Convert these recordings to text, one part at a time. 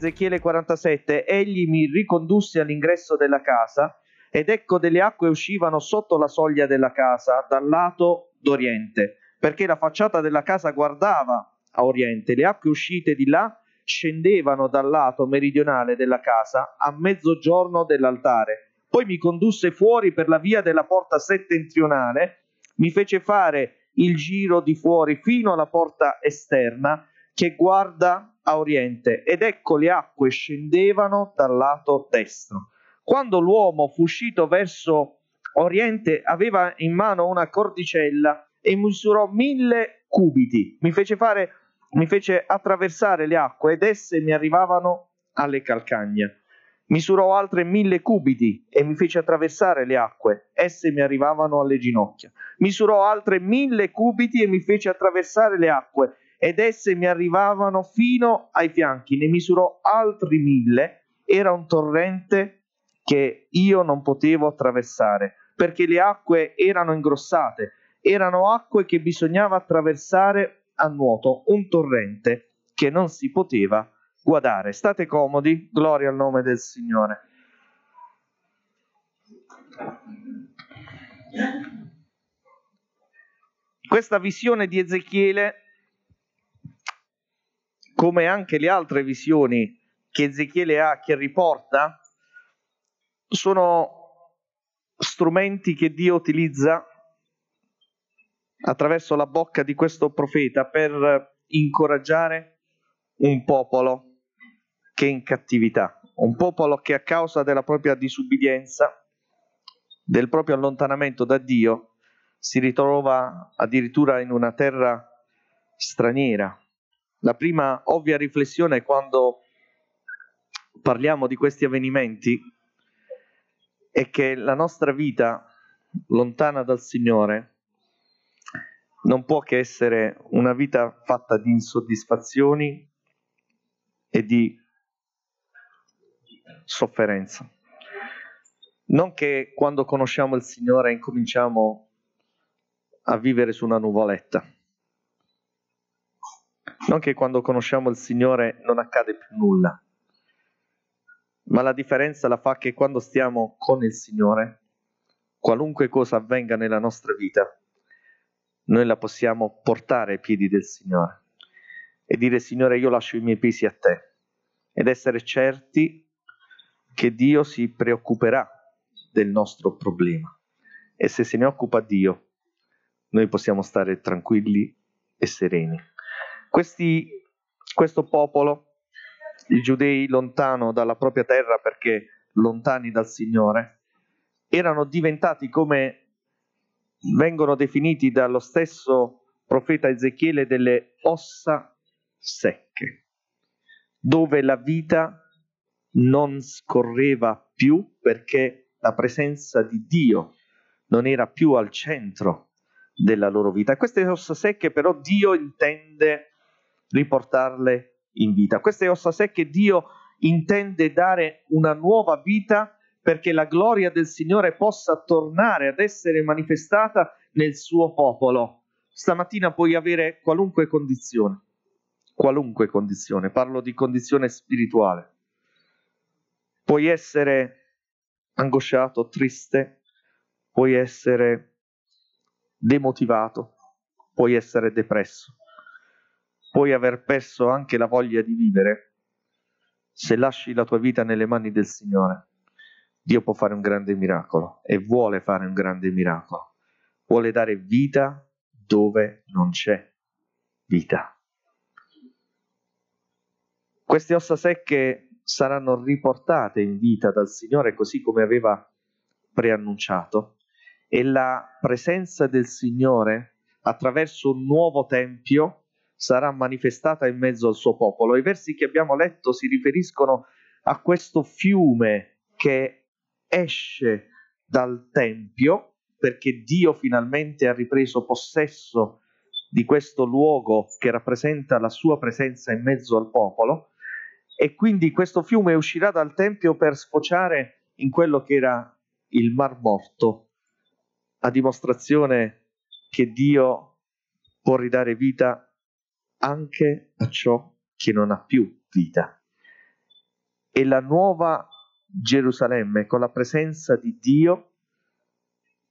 Ezechiele 47, egli mi ricondusse all'ingresso della casa ed ecco delle acque uscivano sotto la soglia della casa dal lato d'oriente, perché la facciata della casa guardava a oriente. Le acque uscite di là scendevano dal lato meridionale della casa a mezzogiorno dell'altare. Poi mi condusse fuori per la via della porta settentrionale, mi fece fare il giro di fuori fino alla porta esterna che guarda a oriente ed ecco le acque scendevano dal lato destro. Quando l'uomo fu uscito verso oriente aveva in mano una cordicella e misurò mille cubiti. Mi fece fare mi fece attraversare le acque ed esse mi arrivavano alle calcagna. Misurò altre mille cubiti e mi fece attraversare le acque, esse mi arrivavano alle ginocchia. Misurò altre mille cubiti e mi fece attraversare le acque ed esse mi arrivavano fino ai fianchi. Ne misurò altri mille, era un torrente che io non potevo attraversare perché le acque erano ingrossate, erano acque che bisognava attraversare a nuoto un torrente che non si poteva guardare. State comodi, gloria al nome del Signore. Questa visione di Ezechiele, come anche le altre visioni che Ezechiele ha, che riporta, sono strumenti che Dio utilizza attraverso la bocca di questo profeta per incoraggiare un popolo che è in cattività, un popolo che a causa della propria disubbidienza, del proprio allontanamento da Dio, si ritrova addirittura in una terra straniera. La prima ovvia riflessione quando parliamo di questi avvenimenti è che la nostra vita lontana dal Signore non può che essere una vita fatta di insoddisfazioni e di sofferenza. Non che quando conosciamo il Signore incominciamo a vivere su una nuvoletta. Non che quando conosciamo il Signore non accade più nulla. Ma la differenza la fa che quando stiamo con il Signore, qualunque cosa avvenga nella nostra vita, noi la possiamo portare ai piedi del Signore e dire Signore io lascio i miei pesi a te ed essere certi che Dio si preoccuperà del nostro problema e se se ne occupa Dio noi possiamo stare tranquilli e sereni. Questi, questo popolo, i giudei lontano dalla propria terra perché lontani dal Signore, erano diventati come vengono definiti dallo stesso profeta Ezechiele delle ossa secche, dove la vita non scorreva più perché la presenza di Dio non era più al centro della loro vita. Queste ossa secche però Dio intende riportarle in vita. Queste ossa secche Dio intende dare una nuova vita perché la gloria del Signore possa tornare ad essere manifestata nel suo popolo. Stamattina puoi avere qualunque condizione, qualunque condizione, parlo di condizione spirituale. Puoi essere angosciato, triste, puoi essere demotivato, puoi essere depresso, puoi aver perso anche la voglia di vivere se lasci la tua vita nelle mani del Signore Dio può fare un grande miracolo e vuole fare un grande miracolo. Vuole dare vita dove non c'è vita. Queste ossa secche saranno riportate in vita dal Signore così come aveva preannunciato e la presenza del Signore attraverso un nuovo tempio sarà manifestata in mezzo al suo popolo. I versi che abbiamo letto si riferiscono a questo fiume che esce dal Tempio perché Dio finalmente ha ripreso possesso di questo luogo che rappresenta la sua presenza in mezzo al popolo e quindi questo fiume uscirà dal Tempio per sfociare in quello che era il Mar Morto, a dimostrazione che Dio può ridare vita anche a ciò che non ha più vita. e la nuova Gerusalemme con la presenza di Dio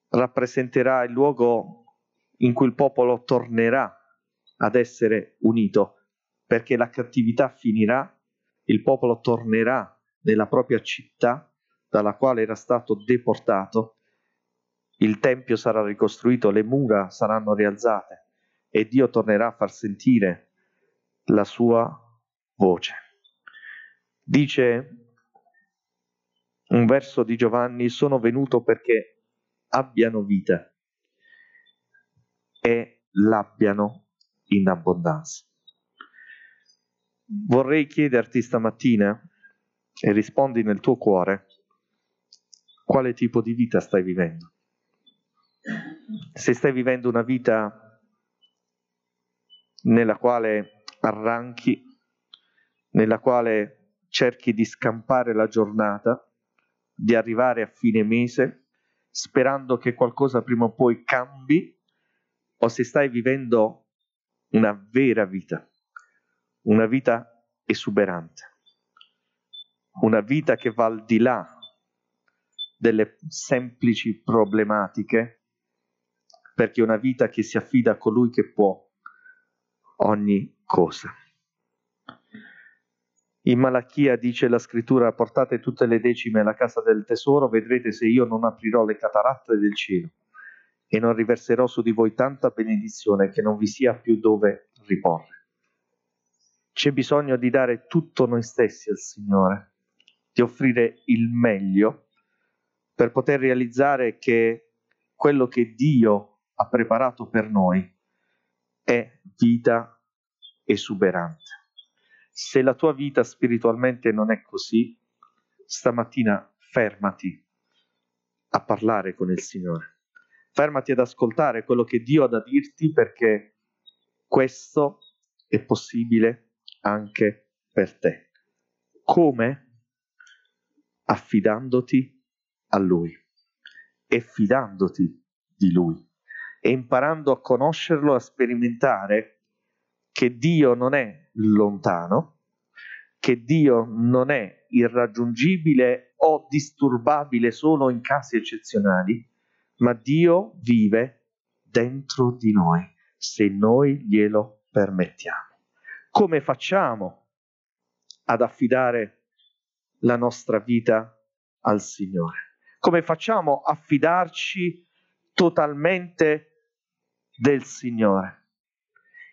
rappresenterà il luogo in cui il popolo tornerà ad essere unito, perché la cattività finirà, il popolo tornerà nella propria città dalla quale era stato deportato, il Tempio sarà ricostruito, le mura saranno rialzate e Dio tornerà a far sentire la sua voce. Dice un verso di Giovanni, sono venuto perché abbiano vita e l'abbiano in abbondanza. Vorrei chiederti stamattina, e rispondi nel tuo cuore, quale tipo di vita stai vivendo. Se stai vivendo una vita nella quale arranchi, nella quale cerchi di scampare la giornata, di arrivare a fine mese, sperando che qualcosa prima o poi cambi, o se stai vivendo una vera vita, una vita esuberante, una vita che va al di là delle semplici problematiche, perché è una vita che si affida a colui che può ogni cosa. In Malachia dice la scrittura, portate tutte le decime alla casa del tesoro, vedrete se io non aprirò le cataratte del cielo e non riverserò su di voi tanta benedizione che non vi sia più dove riporre. C'è bisogno di dare tutto noi stessi al Signore, di offrire il meglio per poter realizzare che quello che Dio ha preparato per noi è vita esuberante. Se la tua vita spiritualmente non è così, stamattina fermati a parlare con il Signore fermati ad ascoltare quello che Dio ha da dirti perché questo è possibile anche per te. Come? Affidandoti a Lui e fidandoti di Lui e imparando a conoscerlo, a sperimentare che Dio non è lontano, che Dio non è irraggiungibile o disturbabile solo in casi eccezionali, ma Dio vive dentro di noi se noi glielo permettiamo. Come facciamo ad affidare la nostra vita al Signore? Come facciamo a fidarci totalmente del Signore?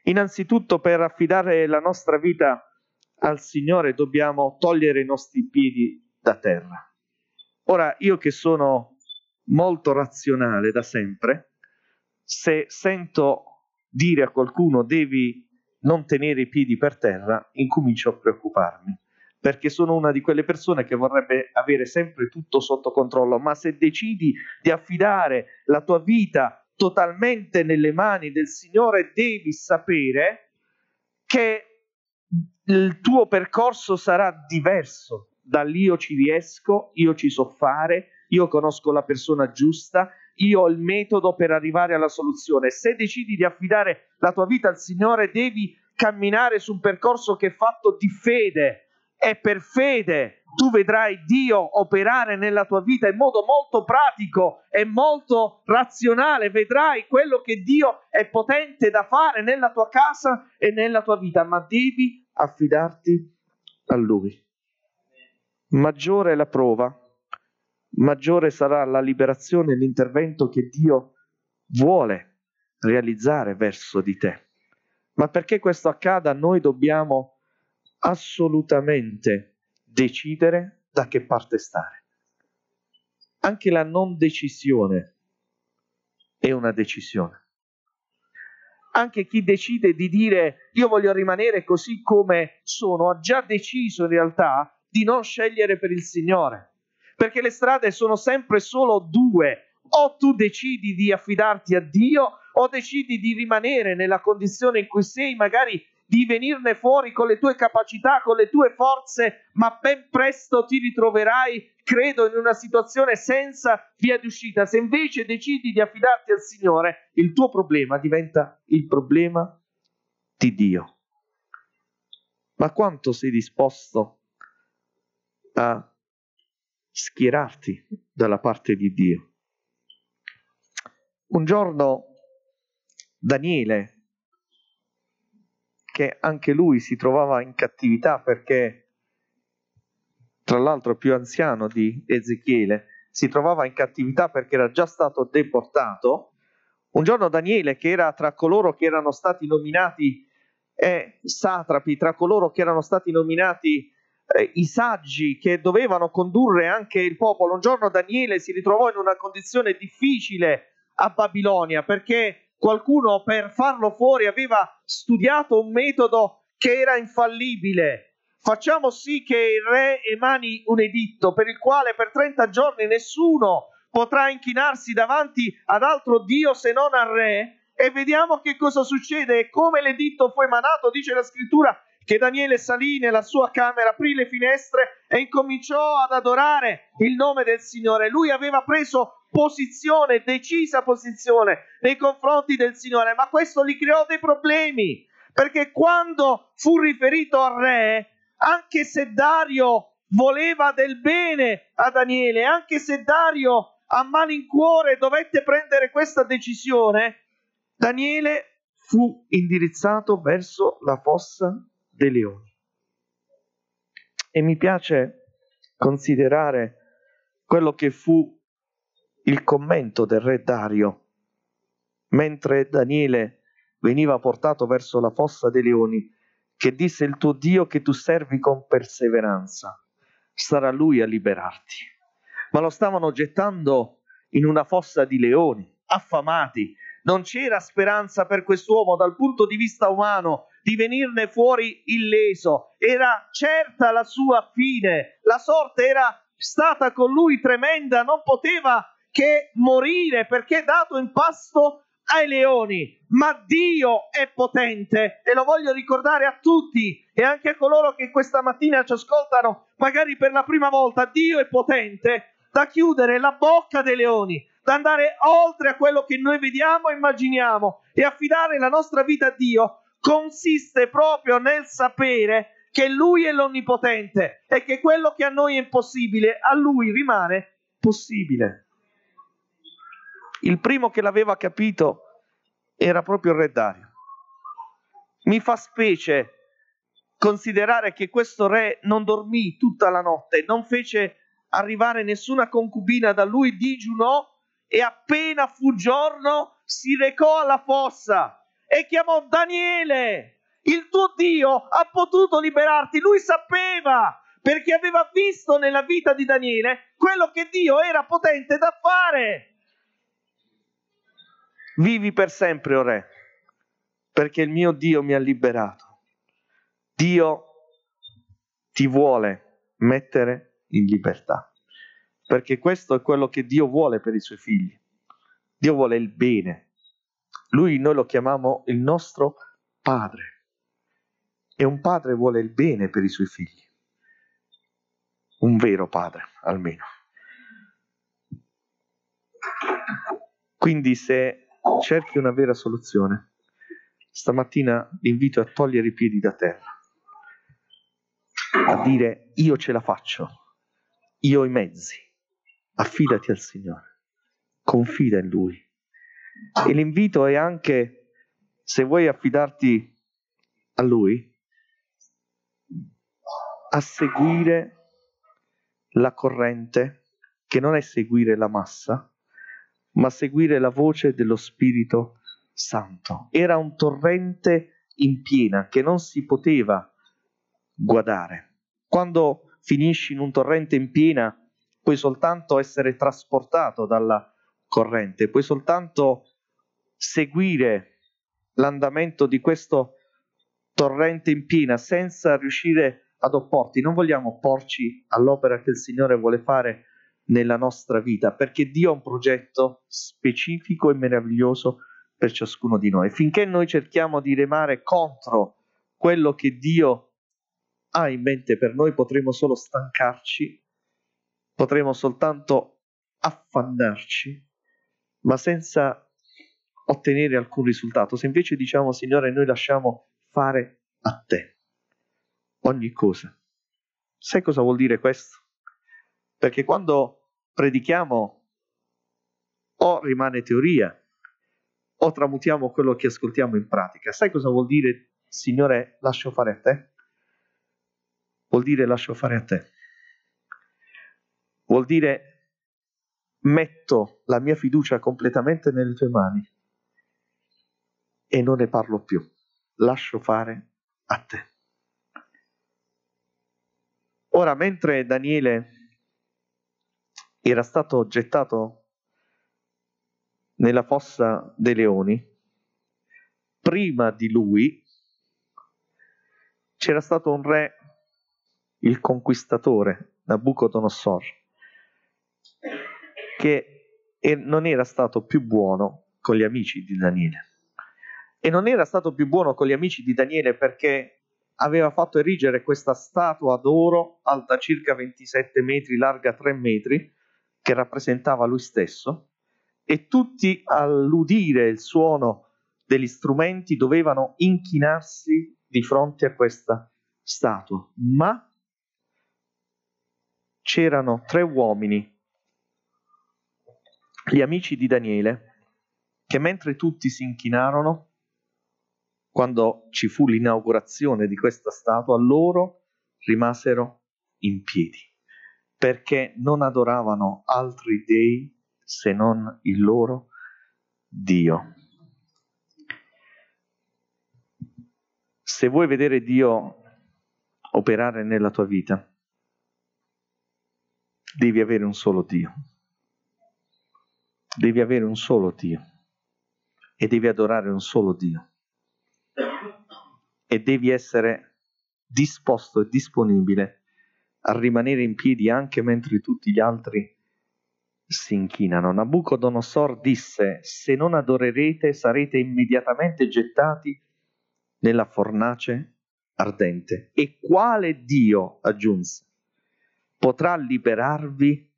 Innanzitutto per affidare la nostra vita al Signore dobbiamo togliere i nostri piedi da terra. Ora, io che sono molto razionale da sempre, se sento dire a qualcuno devi non tenere i piedi per terra, incomincio a preoccuparmi, perché sono una di quelle persone che vorrebbe avere sempre tutto sotto controllo, ma se decidi di affidare la tua vita totalmente nelle mani del Signore, devi sapere che il tuo percorso sarà diverso. Da lì io ci riesco, io ci so fare, io conosco la persona giusta, io ho il metodo per arrivare alla soluzione. Se decidi di affidare la tua vita al Signore, devi camminare su un percorso che è fatto di fede e per fede tu vedrai Dio operare nella tua vita in modo molto pratico e molto razionale, vedrai quello che Dio è potente da fare nella tua casa e nella tua vita, ma devi affidarti a Lui. Maggiore è la prova maggiore sarà la liberazione e l'intervento che Dio vuole realizzare verso di te. Ma perché questo accada noi dobbiamo assolutamente decidere da che parte stare. Anche la non decisione è una decisione. Anche chi decide di dire io voglio rimanere così come sono ha già deciso in realtà di non scegliere per il Signore perché le strade sono sempre solo due. O tu decidi di affidarti a Dio o decidi di rimanere nella condizione in cui sei, magari di venirne fuori con le tue capacità, con le tue forze, ma ben presto ti ritroverai, credo, in una situazione senza via d'uscita. Se invece decidi di affidarti al Signore, il tuo problema diventa il problema di Dio. Ma quanto sei disposto a schierarti dalla parte di Dio. Un giorno Daniele, che anche lui si trovava in cattività perché, tra l'altro più anziano di Ezechiele, si trovava in cattività perché era già stato deportato, un giorno Daniele, che era tra coloro che erano stati nominati eh, satrapi, tra coloro che erano stati nominati eh, i saggi che dovevano condurre anche il popolo, un giorno Daniele si ritrovò in una condizione difficile a Babilonia perché qualcuno per farlo fuori aveva studiato un metodo che era infallibile. Facciamo sì che il re emani un editto per il quale per 30 giorni nessuno potrà inchinarsi davanti ad altro Dio se non al re e vediamo che cosa succede e come l'editto fu emanato, dice la scrittura che Daniele salì nella sua camera, aprì le finestre e incominciò ad adorare il nome del Signore. Lui aveva preso posizione, decisa posizione nei confronti del Signore, ma questo gli creò dei problemi, perché quando fu riferito al re, anche se Dario voleva del bene a Daniele, anche se Dario a malincuore dovette prendere questa decisione, Daniele fu indirizzato verso la fossa dei leoni. E mi piace considerare quello che fu il commento del re Dario, mentre Daniele veniva portato verso la fossa dei leoni, che disse il tuo Dio che tu servi con perseveranza, sarà lui a liberarti. Ma lo stavano gettando in una fossa di leoni, affamati. Non c'era speranza per quest'uomo dal punto di vista umano di venirne fuori illeso. Era certa la sua fine, la sorte era stata con lui tremenda, non poteva che morire perché è dato in pasto ai leoni, ma Dio è potente e lo voglio ricordare a tutti e anche a coloro che questa mattina ci ascoltano, magari per la prima volta, Dio è potente da chiudere la bocca dei leoni, da andare oltre a quello che noi vediamo e immaginiamo e affidare la nostra vita a Dio consiste proprio nel sapere che Lui è l'Onnipotente e che quello che a noi è impossibile a Lui rimane possibile. Il primo che l'aveva capito era proprio il re Dario. Mi fa specie considerare che questo re non dormì tutta la notte, non fece arrivare nessuna concubina da lui, digiunò e appena fu giorno si recò alla fossa e chiamò Daniele. Il tuo Dio ha potuto liberarti, lui sapeva perché aveva visto nella vita di Daniele quello che Dio era potente da fare. Vivi per sempre, o oh Re, perché il mio Dio mi ha liberato. Dio ti vuole mettere in libertà, perché questo è quello che Dio vuole per i suoi figli. Dio vuole il bene. Lui noi lo chiamiamo il nostro Padre. E un padre vuole il bene per i suoi figli. Un vero padre, almeno. Quindi se cerchi una vera soluzione. Stamattina vi invito a togliere i piedi da terra, a dire io ce la faccio, io ho i mezzi, affidati al Signore, confida in Lui. E l'invito è anche, se vuoi affidarti a Lui, a seguire la corrente, che non è seguire la massa, ma seguire la voce dello Spirito Santo. Era un torrente in piena che non si poteva guardare. Quando finisci in un torrente in piena, puoi soltanto essere trasportato dalla corrente, puoi soltanto seguire l'andamento di questo torrente in piena senza riuscire ad opporti. Non vogliamo opporci all'opera che il Signore vuole fare nella nostra vita, perché Dio ha un progetto specifico e meraviglioso per ciascuno di noi. Finché noi cerchiamo di remare contro quello che Dio ha in mente per noi, potremo solo stancarci, potremo soltanto affannarci, ma senza ottenere alcun risultato. Se invece diciamo, Signore, noi lasciamo fare a te ogni cosa. Sai cosa vuol dire questo? Perché quando predichiamo o rimane teoria o tramutiamo quello che ascoltiamo in pratica. Sai cosa vuol dire Signore lascio fare a te? Vuol dire lascio fare a te. Vuol dire metto la mia fiducia completamente nelle tue mani e non ne parlo più. Lascio fare a te. Ora, mentre Daniele era stato gettato nella fossa dei leoni, prima di lui c'era stato un re, il conquistatore, Nabucodonosor, che non era stato più buono con gli amici di Daniele. E non era stato più buono con gli amici di Daniele perché aveva fatto erigere questa statua d'oro alta circa 27 metri, larga 3 metri, che rappresentava lui stesso, e tutti all'udire il suono degli strumenti dovevano inchinarsi di fronte a questa statua. Ma c'erano tre uomini, gli amici di Daniele, che mentre tutti si inchinarono, quando ci fu l'inaugurazione di questa statua, loro rimasero in piedi, perché non adoravano altri dei se non il loro Dio. Se vuoi vedere Dio operare nella tua vita, devi avere un solo Dio. Devi avere un solo Dio e devi adorare un solo Dio. E devi essere disposto e disponibile a rimanere in piedi anche mentre tutti gli altri si inchinano. Nabucodonosor disse, se non adorerete sarete immediatamente gettati nella fornace ardente. E quale Dio, aggiunse, potrà liberarvi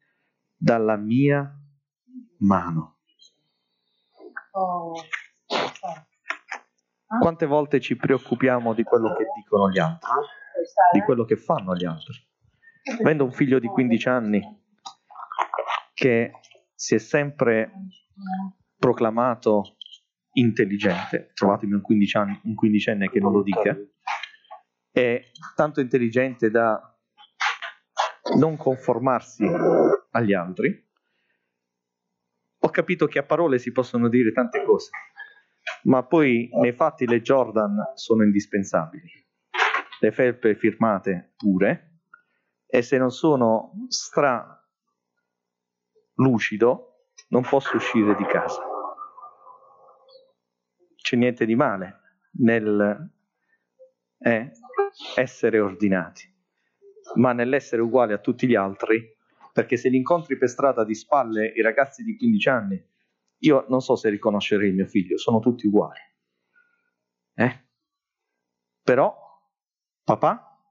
dalla mia mano? Quante volte ci preoccupiamo di quello che dicono gli altri, di quello che fanno gli altri? Avendo un figlio di 15 anni, che si è sempre proclamato intelligente, trovatemi un, quindicenne, un quindicenne che non lo dica, è tanto intelligente da non conformarsi agli altri, ho capito che a parole si possono dire tante cose, ma poi nei fatti le Jordan sono indispensabili, le felpe firmate pure, e se non sono stra lucido, non posso uscire di casa. C'è niente di male nel eh, essere ordinati, ma nell'essere uguali a tutti gli altri, perché se li incontri per strada di spalle i ragazzi di 15 anni, io non so se riconoscerei il mio figlio, sono tutti uguali. Eh? Però, papà,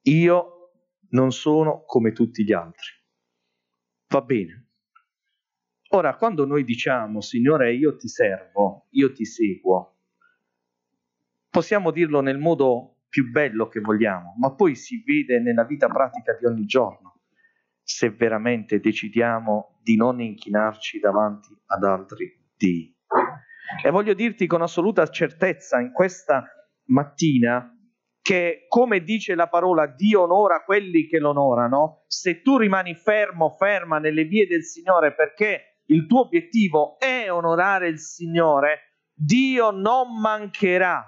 io non sono come tutti gli altri va bene. Ora, quando noi diciamo, Signore, io ti servo, io ti seguo, possiamo dirlo nel modo più bello che vogliamo, ma poi si vede nella vita pratica di ogni giorno se veramente decidiamo di non inchinarci davanti ad altri Dii. E voglio dirti con assoluta certezza in questa mattina che come dice la parola Dio onora quelli che lo onorano, se tu rimani fermo, ferma nelle vie del Signore perché il tuo obiettivo è onorare il Signore, Dio non mancherà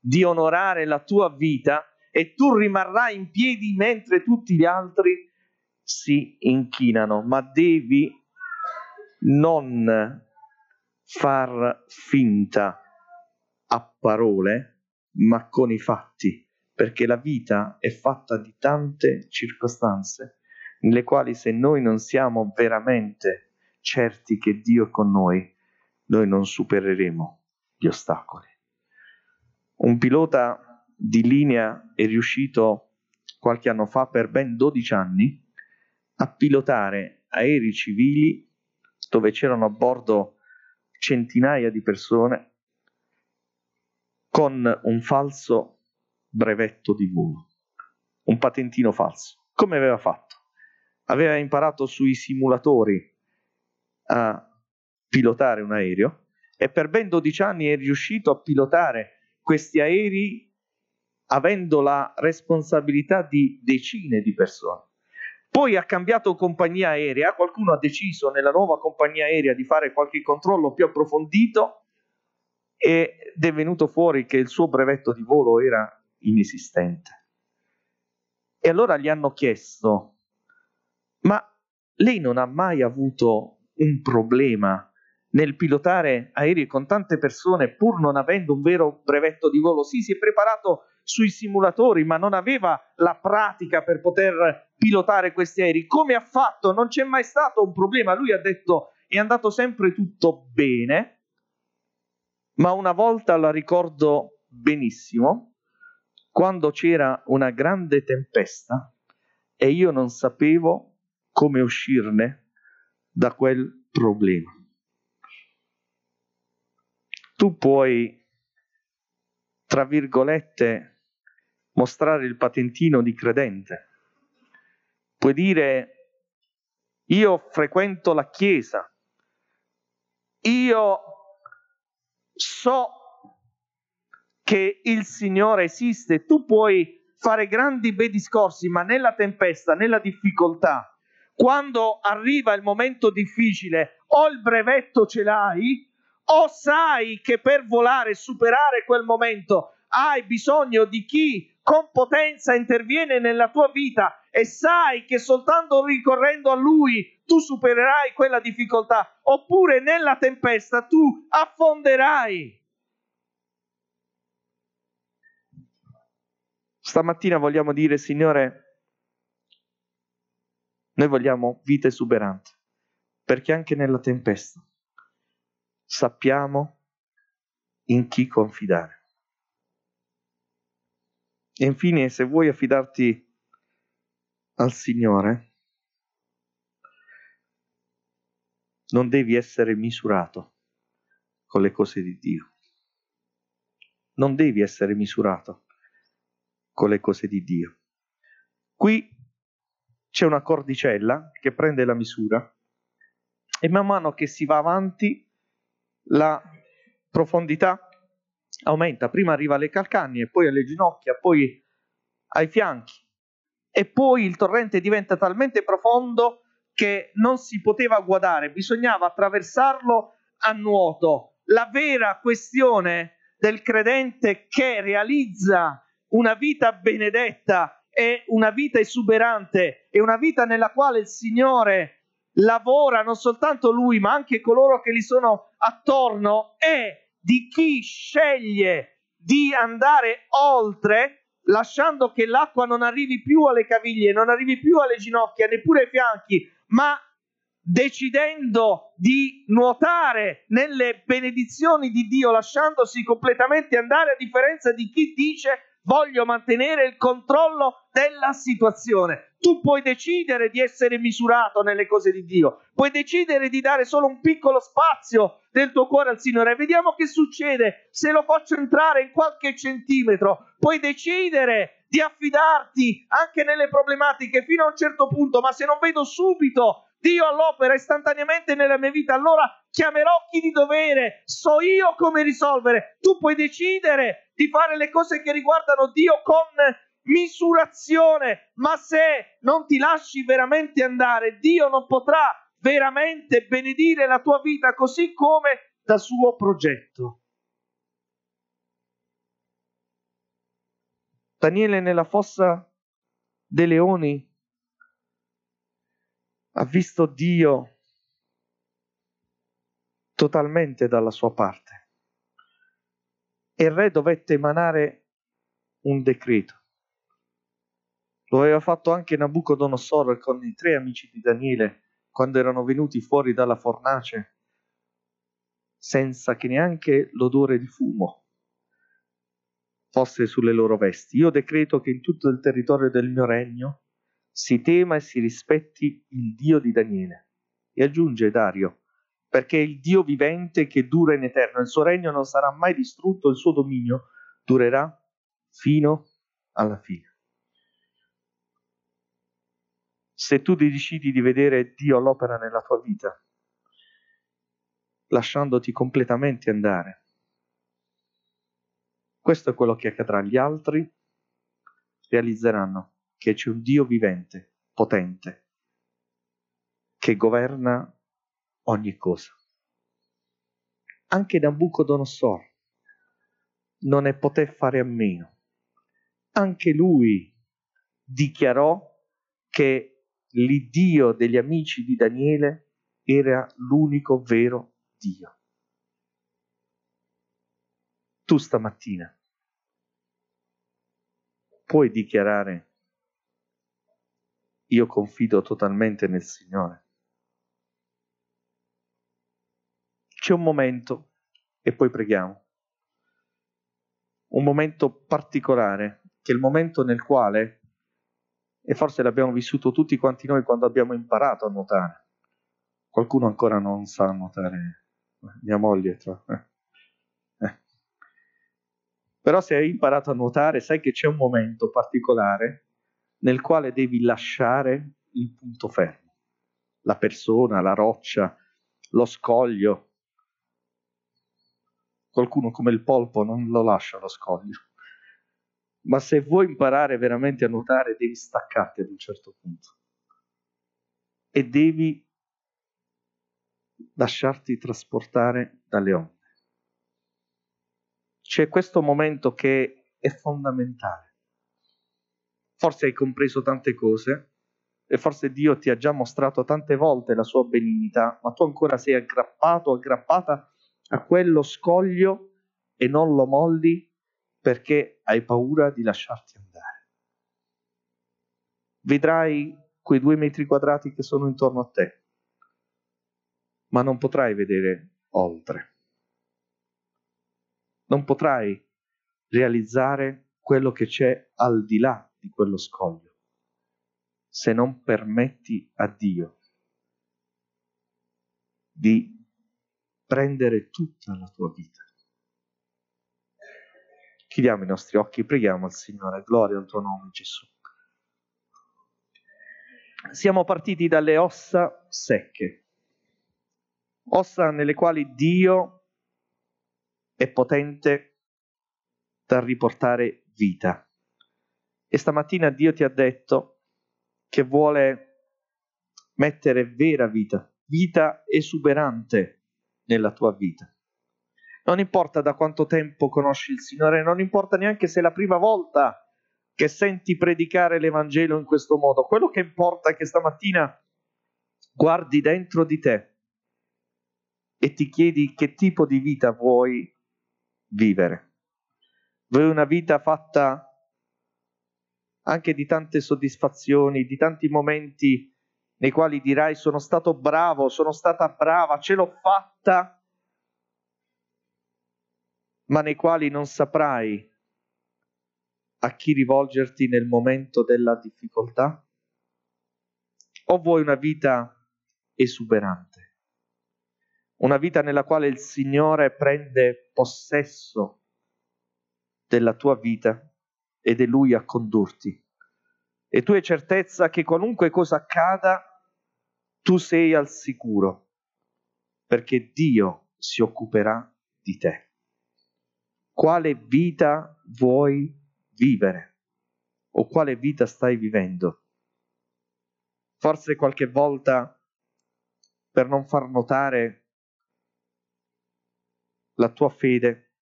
di onorare la tua vita e tu rimarrai in piedi mentre tutti gli altri si inchinano, ma devi non far finta a parole, ma con i fatti perché la vita è fatta di tante circostanze nelle quali se noi non siamo veramente certi che Dio è con noi, noi non supereremo gli ostacoli. Un pilota di linea è riuscito qualche anno fa per ben 12 anni a pilotare aerei civili dove c'erano a bordo centinaia di persone con un falso brevetto di volo, un patentino falso. Come aveva fatto? aveva imparato sui simulatori a pilotare un aereo e per ben 12 anni è riuscito a pilotare questi aerei avendo la responsabilità di decine di persone. Poi ha cambiato compagnia aerea, qualcuno ha deciso nella nuova compagnia aerea di fare qualche controllo più approfondito ed è venuto fuori che il suo brevetto di volo era inesistente. E allora gli hanno chiesto, ma lei non ha mai avuto un problema nel pilotare aerei con tante persone pur non avendo un vero brevetto di volo? Sì, si è preparato sui simulatori, ma non aveva la pratica per poter pilotare questi aerei. Come ha fatto? Non c'è mai stato un problema. Lui ha detto è andato sempre tutto bene, ma una volta la ricordo benissimo, quando c'era una grande tempesta e io non sapevo come uscirne da quel problema. Tu puoi, tra virgolette, mostrare il patentino di credente. Puoi dire, io frequento la Chiesa, io so che il Signore esiste, tu puoi fare grandi bei discorsi, ma nella tempesta, nella difficoltà, quando arriva il momento difficile, o il brevetto ce l'hai, o sai che per volare superare quel momento hai bisogno di chi con potenza interviene nella tua vita e sai che soltanto ricorrendo a lui tu supererai quella difficoltà, oppure nella tempesta tu affonderai. Stamattina vogliamo dire, Signore, noi vogliamo vita esuberante, perché anche nella tempesta sappiamo in chi confidare. E infine, se vuoi affidarti al Signore, non devi essere misurato con le cose di Dio. Non devi essere misurato con le cose di Dio. Qui c'è una cordicella che prende la misura e man mano che si va avanti la profondità aumenta, prima arriva alle calcagnie, poi alle ginocchia, poi ai fianchi e poi il torrente diventa talmente profondo che non si poteva guardare, bisognava attraversarlo a nuoto. La vera questione del credente che realizza una vita benedetta è una vita esuberante, è una vita nella quale il Signore lavora non soltanto lui, ma anche coloro che gli sono attorno, è di chi sceglie di andare oltre, lasciando che l'acqua non arrivi più alle caviglie, non arrivi più alle ginocchia, neppure ai fianchi, ma decidendo di nuotare nelle benedizioni di Dio, lasciandosi completamente andare, a differenza di chi dice voglio mantenere il controllo della situazione. Tu puoi decidere di essere misurato nelle cose di Dio, puoi decidere di dare solo un piccolo spazio del tuo cuore al Signore. Vediamo che succede se lo faccio entrare in qualche centimetro. Puoi decidere di affidarti anche nelle problematiche fino a un certo punto, ma se non vedo subito Dio all'opera istantaneamente nella mia vita, allora chiamerò chi di dovere, so io come risolvere. Tu puoi decidere di fare le cose che riguardano Dio con misurazione, ma se non ti lasci veramente andare, Dio non potrà veramente benedire la tua vita così come da suo progetto. Daniele nella fossa dei leoni ha visto Dio totalmente dalla sua parte e il re dovette emanare un decreto. Lo aveva fatto anche Nabucodonosor con i tre amici di Daniele quando erano venuti fuori dalla fornace senza che neanche l'odore di fumo fosse sulle loro vesti. Io decreto che in tutto il territorio del mio regno si tema e si rispetti il Dio di Daniele. E aggiunge Dario, perché è il Dio vivente che dura in eterno, il suo regno non sarà mai distrutto, il suo dominio durerà fino alla fine. Se tu decidi di vedere Dio all'opera nella tua vita, lasciandoti completamente andare. Questo è quello che accadrà. Gli altri realizzeranno che c'è un Dio vivente, potente, che governa ogni cosa. Anche Nabucodonosor non ne poté fare a meno. Anche lui dichiarò che l'Iddio degli amici di Daniele era l'unico vero Dio. Tu stamattina puoi dichiarare io confido totalmente nel Signore. C'è un momento e poi preghiamo. Un momento particolare, che è il momento nel quale, e forse l'abbiamo vissuto tutti quanti noi quando abbiamo imparato a nuotare. Qualcuno ancora non sa nuotare, mia moglie tra... Eh. Eh. Però se hai imparato a nuotare, sai che c'è un momento particolare nel quale devi lasciare il punto fermo, la persona, la roccia, lo scoglio. Qualcuno come il polpo non lo lascia lo scoglio. Ma se vuoi imparare veramente a nuotare, devi staccarti ad un certo punto. E devi lasciarti trasportare dalle onde. C'è questo momento che è fondamentale. Forse hai compreso tante cose e forse Dio ti ha già mostrato tante volte la sua benignità, ma tu ancora sei aggrappato, aggrappata a quello scoglio e non lo molli perché hai paura di lasciarti andare. Vedrai quei due metri quadrati che sono intorno a te, ma non potrai vedere oltre. Non potrai realizzare quello che c'è al di là di quello scoglio, se non permetti a Dio di prendere tutta la tua vita. Chiudiamo i nostri occhi, preghiamo al Signore, gloria al tuo nome Gesù. Siamo partiti dalle ossa secche, ossa nelle quali Dio è potente da riportare vita. E stamattina Dio ti ha detto che vuole mettere vera vita, vita esuberante nella tua vita. Non importa da quanto tempo conosci il Signore, non importa neanche se è la prima volta che senti predicare l'Evangelo in questo modo. Quello che importa è che stamattina guardi dentro di te e ti chiedi che tipo di vita vuoi vivere. Vuoi una vita fatta anche di tante soddisfazioni, di tanti momenti nei quali dirai sono stato bravo, sono stata brava, ce l'ho fatta, ma nei quali non saprai a chi rivolgerti nel momento della difficoltà? O vuoi una vita esuberante? Una vita nella quale il Signore prende possesso della tua vita ed è Lui a condurti. E tu hai certezza che qualunque cosa accada, tu sei al sicuro, perché Dio si occuperà di te. Quale vita vuoi vivere? O quale vita stai vivendo? Forse qualche volta, per non far notare la tua fede,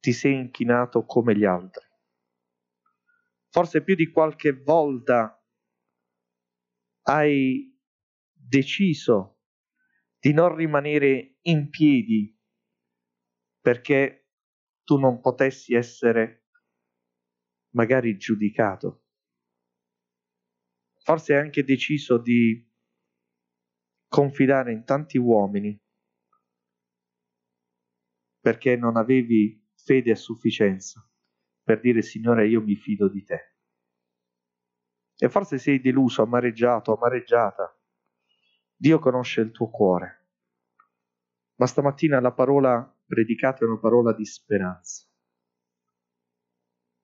ti sei inchinato come gli altri forse più di qualche volta hai deciso di non rimanere in piedi perché tu non potessi essere magari giudicato. Forse hai anche deciso di confidare in tanti uomini perché non avevi fede a sufficienza per dire Signore io mi fido di te. E forse sei deluso, amareggiato, amareggiata. Dio conosce il tuo cuore. Ma stamattina la parola predicata è una parola di speranza.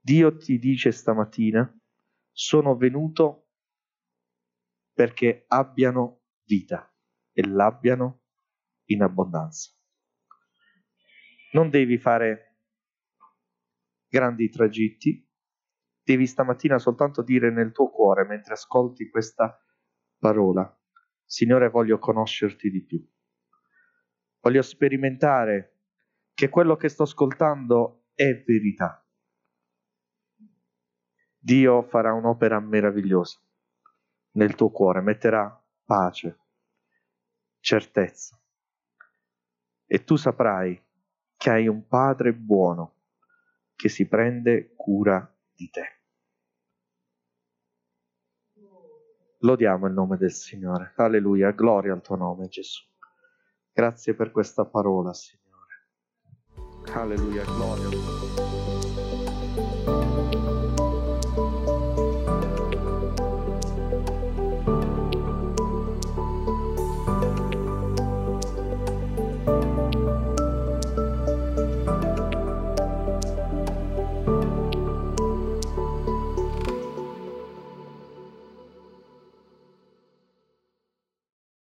Dio ti dice stamattina, sono venuto perché abbiano vita e l'abbiano in abbondanza. Non devi fare grandi tragitti, devi stamattina soltanto dire nel tuo cuore, mentre ascolti questa parola, Signore, voglio conoscerti di più. Voglio sperimentare che quello che sto ascoltando è verità. Dio farà un'opera meravigliosa nel tuo cuore, metterà pace, certezza. E tu saprai che hai un Padre buono che si prende cura di te. Lodiamo il nome del Signore. Alleluia, gloria al tuo nome Gesù. Grazie per questa parola, Signore. Alleluia, gloria al tuo nome.